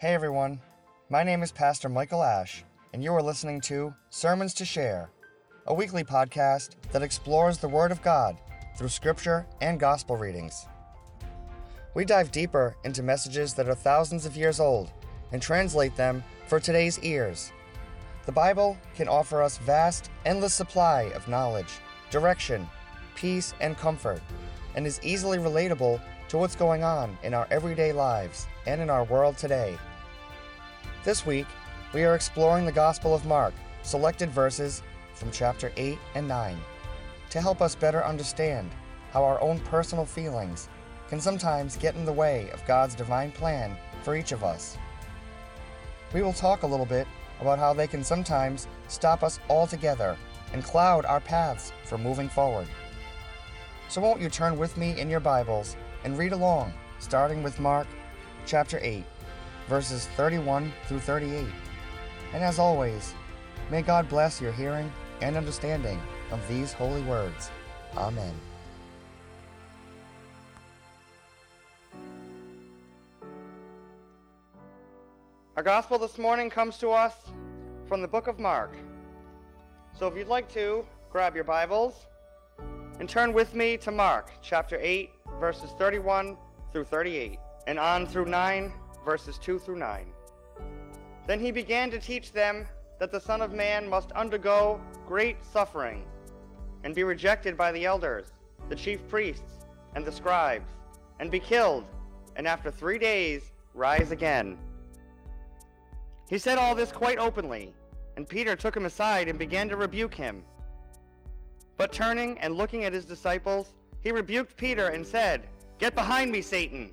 Hey everyone, my name is Pastor Michael Ash, and you are listening to Sermons to Share, a weekly podcast that explores the Word of God through Scripture and Gospel readings. We dive deeper into messages that are thousands of years old and translate them for today's ears. The Bible can offer us vast, endless supply of knowledge, direction, peace, and comfort, and is easily relatable to what's going on in our everyday lives and in our world today. This week, we are exploring the Gospel of Mark, selected verses from chapter 8 and 9, to help us better understand how our own personal feelings can sometimes get in the way of God's divine plan for each of us. We will talk a little bit about how they can sometimes stop us altogether and cloud our paths for moving forward. So, won't you turn with me in your Bibles and read along, starting with Mark chapter 8, verses 31 through 38. And as always, may God bless your hearing and understanding of these holy words. Amen. Our gospel this morning comes to us from the book of Mark. So if you'd like to, grab your Bibles and turn with me to Mark chapter 8, verses 31 through 38, and on through 9, verses 2 through 9. Then he began to teach them that the Son of Man must undergo great suffering and be rejected by the elders, the chief priests, and the scribes, and be killed, and after three days rise again. He said all this quite openly, and Peter took him aside and began to rebuke him. But turning and looking at his disciples, he rebuked Peter and said, Get behind me, Satan,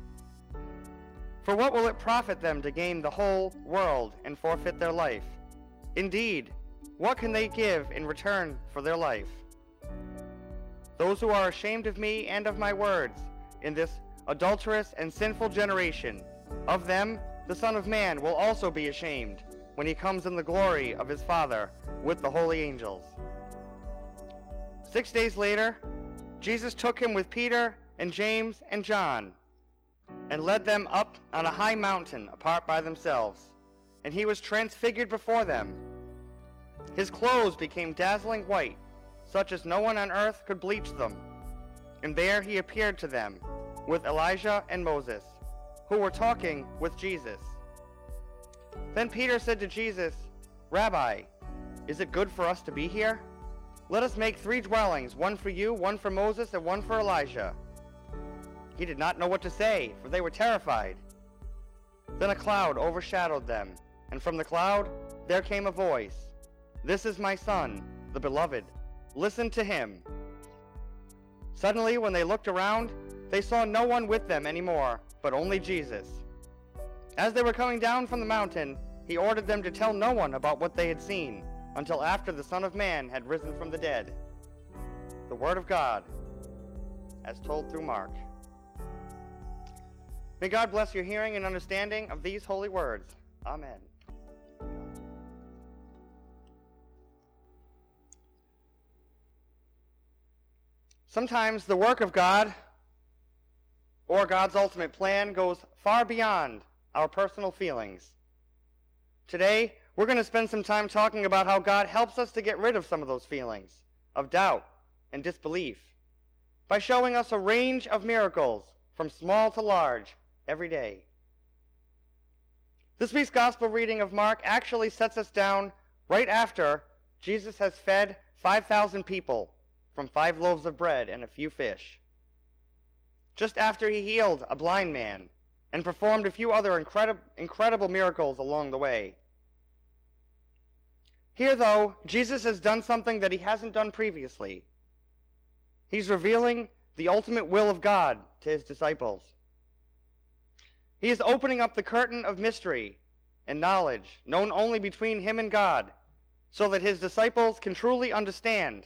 For what will it profit them to gain the whole world and forfeit their life? Indeed, what can they give in return for their life? Those who are ashamed of me and of my words in this adulterous and sinful generation, of them the Son of Man will also be ashamed when he comes in the glory of his Father with the holy angels. Six days later, Jesus took him with Peter and James and John and led them up on a high mountain apart by themselves, and he was transfigured before them. His clothes became dazzling white, such as no one on earth could bleach them. And there he appeared to them with Elijah and Moses, who were talking with Jesus. Then Peter said to Jesus, Rabbi, is it good for us to be here? Let us make three dwellings, one for you, one for Moses, and one for Elijah. He did not know what to say, for they were terrified. Then a cloud overshadowed them, and from the cloud there came a voice This is my Son, the Beloved. Listen to him. Suddenly, when they looked around, they saw no one with them anymore, but only Jesus. As they were coming down from the mountain, he ordered them to tell no one about what they had seen until after the Son of Man had risen from the dead. The Word of God, as told through Mark. May God bless your hearing and understanding of these holy words. Amen. Sometimes the work of God or God's ultimate plan goes far beyond our personal feelings. Today, we're going to spend some time talking about how God helps us to get rid of some of those feelings of doubt and disbelief by showing us a range of miracles from small to large every day. This week's gospel reading of Mark actually sets us down right after Jesus has fed 5,000 people from five loaves of bread and a few fish. Just after he healed a blind man and performed a few other incredi- incredible miracles along the way. Here, though, Jesus has done something that he hasn't done previously. He's revealing the ultimate will of God to his disciples. He is opening up the curtain of mystery and knowledge known only between him and God so that his disciples can truly understand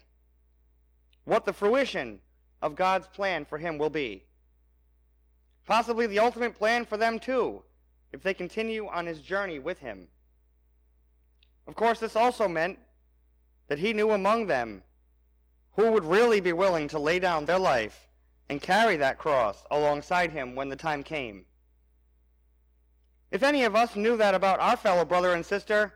what the fruition of God's plan for him will be. Possibly the ultimate plan for them too, if they continue on his journey with him. Of course, this also meant that he knew among them who would really be willing to lay down their life and carry that cross alongside him when the time came. If any of us knew that about our fellow brother and sister,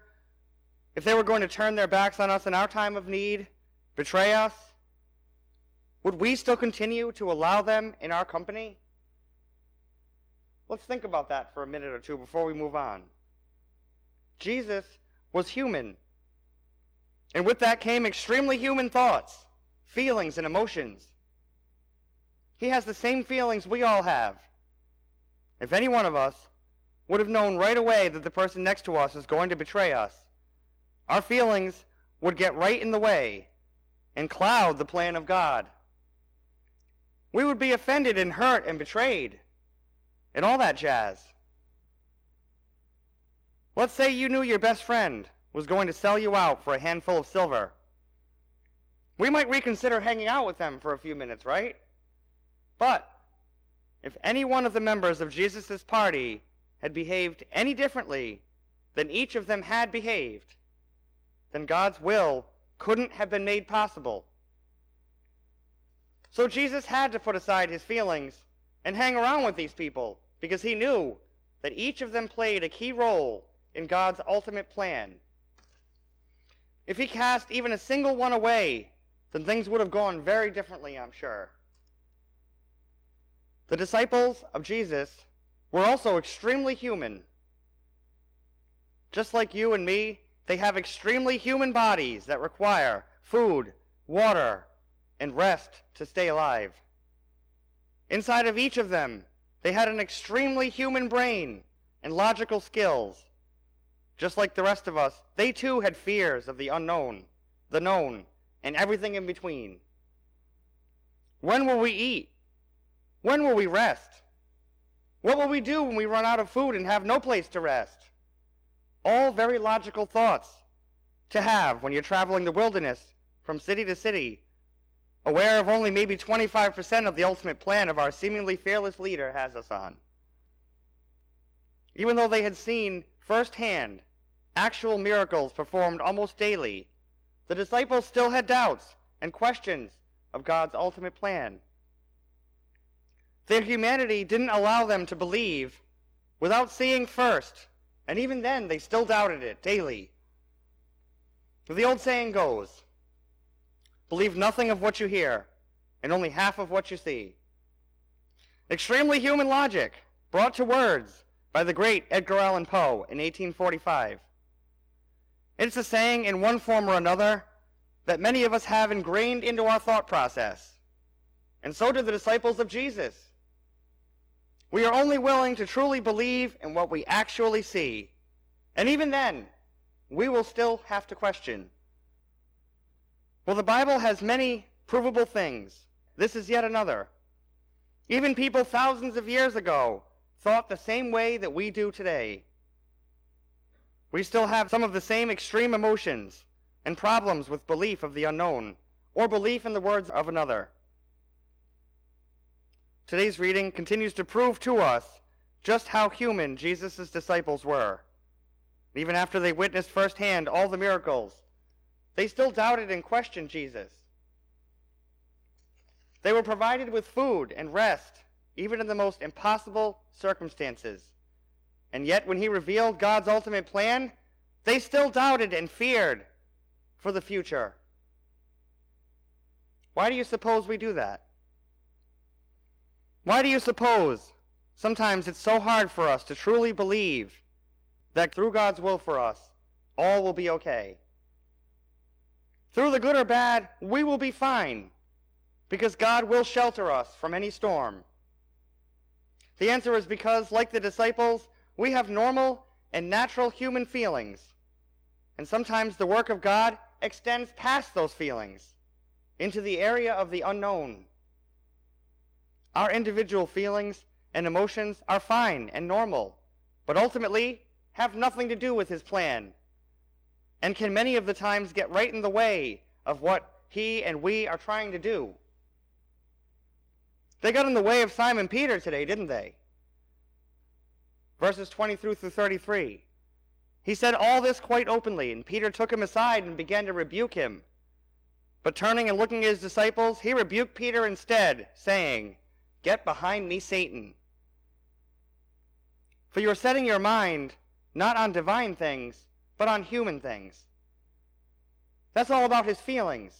if they were going to turn their backs on us in our time of need, betray us, would we still continue to allow them in our company? Let's think about that for a minute or two before we move on. Jesus was human. And with that came extremely human thoughts, feelings, and emotions. He has the same feelings we all have. If any one of us would have known right away that the person next to us is going to betray us, our feelings would get right in the way and cloud the plan of God. We would be offended and hurt and betrayed and all that jazz. Let's say you knew your best friend was going to sell you out for a handful of silver. We might reconsider hanging out with them for a few minutes, right? But if any one of the members of Jesus' party had behaved any differently than each of them had behaved, then God's will couldn't have been made possible. So Jesus had to put aside his feelings and hang around with these people because he knew that each of them played a key role in God's ultimate plan. If he cast even a single one away, then things would have gone very differently, I'm sure. The disciples of Jesus were also extremely human. Just like you and me, they have extremely human bodies that require food, water, and rest to stay alive. Inside of each of them, they had an extremely human brain and logical skills. Just like the rest of us, they too had fears of the unknown, the known, and everything in between. When will we eat? When will we rest? What will we do when we run out of food and have no place to rest? All very logical thoughts to have when you're traveling the wilderness from city to city, aware of only maybe 25% of the ultimate plan of our seemingly fearless leader has us on. Even though they had seen firsthand actual miracles performed almost daily, the disciples still had doubts and questions of God's ultimate plan. Their humanity didn't allow them to believe without seeing first, and even then they still doubted it daily. The old saying goes, believe nothing of what you hear, and only half of what you see. Extremely human logic, brought to words by the great Edgar Allan Poe in 1845. It's a saying in one form or another that many of us have ingrained into our thought process. And so did the disciples of Jesus. We are only willing to truly believe in what we actually see. And even then, we will still have to question. Well, the Bible has many provable things. This is yet another. Even people thousands of years ago thought the same way that we do today. We still have some of the same extreme emotions and problems with belief of the unknown or belief in the words of another. Today's reading continues to prove to us just how human Jesus' disciples were. Even after they witnessed firsthand all the miracles, they still doubted and questioned Jesus. They were provided with food and rest, even in the most impossible circumstances. And yet, when he revealed God's ultimate plan, they still doubted and feared for the future. Why do you suppose we do that? Why do you suppose sometimes it's so hard for us to truly believe that through God's will for us, all will be okay? Through the good or bad, we will be fine because God will shelter us from any storm. The answer is because, like the disciples, we have normal and natural human feelings. And sometimes the work of God extends past those feelings into the area of the unknown. Our individual feelings and emotions are fine and normal, but ultimately have nothing to do with his plan. and can many of the times get right in the way of what he and we are trying to do. They got in the way of Simon Peter today, didn't they? Verses 20 through 33. He said all this quite openly, and Peter took him aside and began to rebuke him. But turning and looking at his disciples, he rebuked Peter instead, saying, Get behind me, Satan. For you are setting your mind not on divine things, but on human things. That's all about his feelings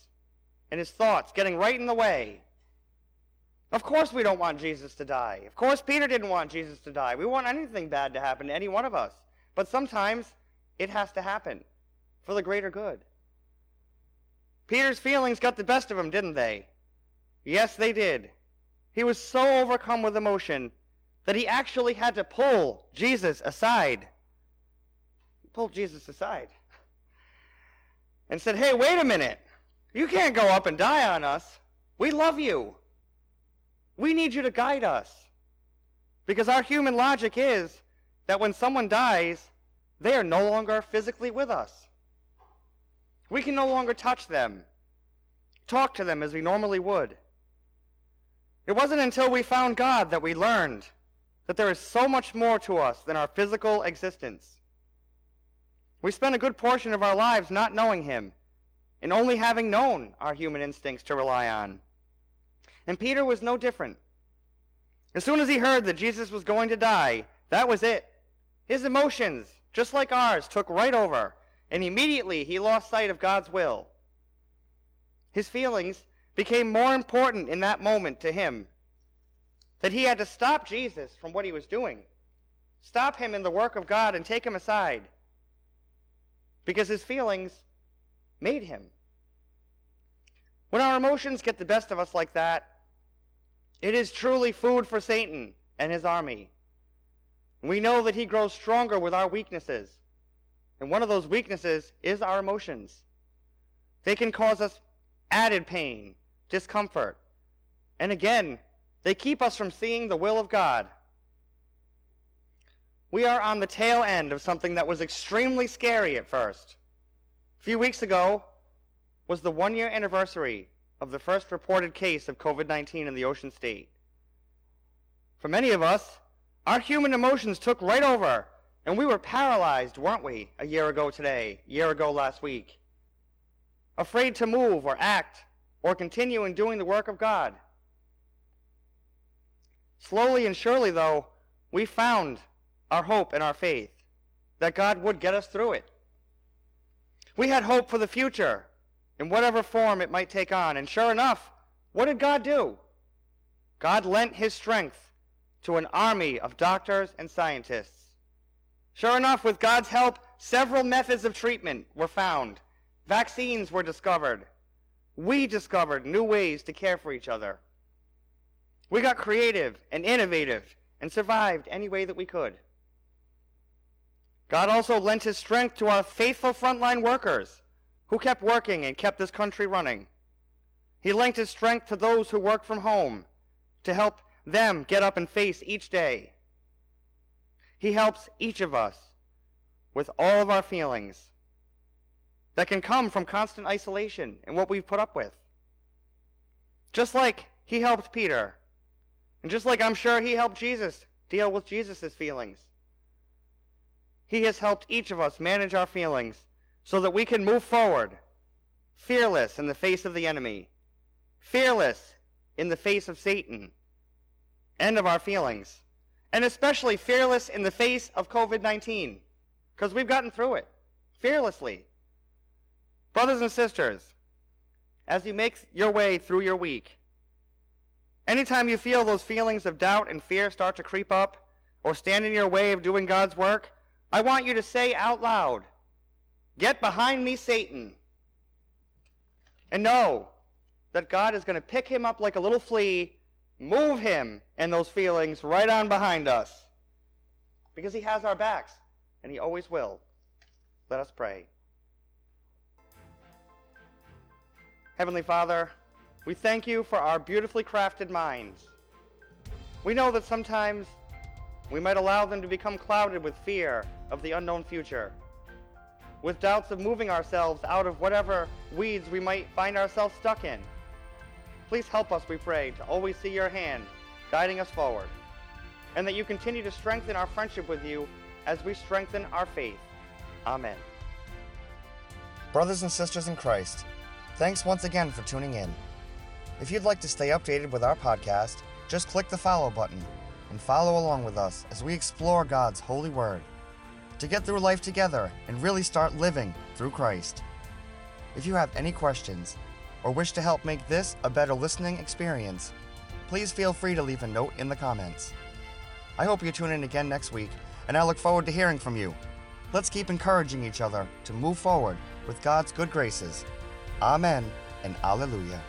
and his thoughts getting right in the way. Of course, we don't want Jesus to die. Of course, Peter didn't want Jesus to die. We want anything bad to happen to any one of us. But sometimes it has to happen for the greater good. Peter's feelings got the best of him, didn't they? Yes, they did. He was so overcome with emotion that he actually had to pull Jesus aside. He pulled Jesus aside and said, Hey, wait a minute. You can't go up and die on us. We love you. We need you to guide us. Because our human logic is that when someone dies, they are no longer physically with us. We can no longer touch them, talk to them as we normally would. It wasn't until we found God that we learned that there is so much more to us than our physical existence. We spend a good portion of our lives not knowing Him and only having known our human instincts to rely on. And Peter was no different. As soon as he heard that Jesus was going to die, that was it. His emotions, just like ours, took right over, and immediately he lost sight of God's will. His feelings became more important in that moment to him that he had to stop Jesus from what he was doing, stop him in the work of God, and take him aside because his feelings made him. When our emotions get the best of us like that, it is truly food for Satan and his army. We know that he grows stronger with our weaknesses. And one of those weaknesses is our emotions. They can cause us added pain, discomfort. And again, they keep us from seeing the will of God. We are on the tail end of something that was extremely scary at first. A few weeks ago was the one year anniversary of the first reported case of COVID 19 in the Ocean State. For many of us, our human emotions took right over, and we were paralyzed, weren't we, a year ago today, a year ago last week? Afraid to move or act or continue in doing the work of God. Slowly and surely, though, we found our hope and our faith that God would get us through it. We had hope for the future in whatever form it might take on. And sure enough, what did God do? God lent his strength to an army of doctors and scientists. Sure enough, with God's help, several methods of treatment were found. Vaccines were discovered. We discovered new ways to care for each other. We got creative and innovative and survived any way that we could. God also lent his strength to our faithful frontline workers who kept working and kept this country running. He lent his strength to those who work from home to help them get up and face each day. He helps each of us with all of our feelings that can come from constant isolation and what we've put up with. Just like he helped Peter and just like I'm sure he helped Jesus deal with Jesus' feelings, he has helped each of us manage our feelings so that we can move forward, fearless in the face of the enemy, fearless in the face of Satan and of our feelings, and especially fearless in the face of COVID 19, because we've gotten through it fearlessly. Brothers and sisters, as you make your way through your week, Anytime you feel those feelings of doubt and fear start to creep up or stand in your way of doing God's work, I want you to say out loud, Get behind me, Satan. And know that God is going to pick him up like a little flea, move him and those feelings right on behind us. Because he has our backs, and he always will. Let us pray. Heavenly Father, we thank you for our beautifully crafted minds. We know that sometimes we might allow them to become clouded with fear of the unknown future. with doubts of moving ourselves out of whatever weeds we might find ourselves stuck in. Please help us, we pray, to always see your hand guiding us forward, and that you continue to strengthen our friendship with you as we strengthen our faith. Amen. Brothers and sisters in Christ, thanks once again for tuning in. If you'd like to stay updated with our podcast, just click the follow button and follow along with us as we explore God's holy word to get through life together and really start living through Christ. If you have any questions or wish to help make this a better listening experience, please feel free to leave a note in the comments. I hope you tune in again next week, and I look forward to hearing from you. Let's keep encouraging each other to move forward with God's good graces. Amen and Alleluia.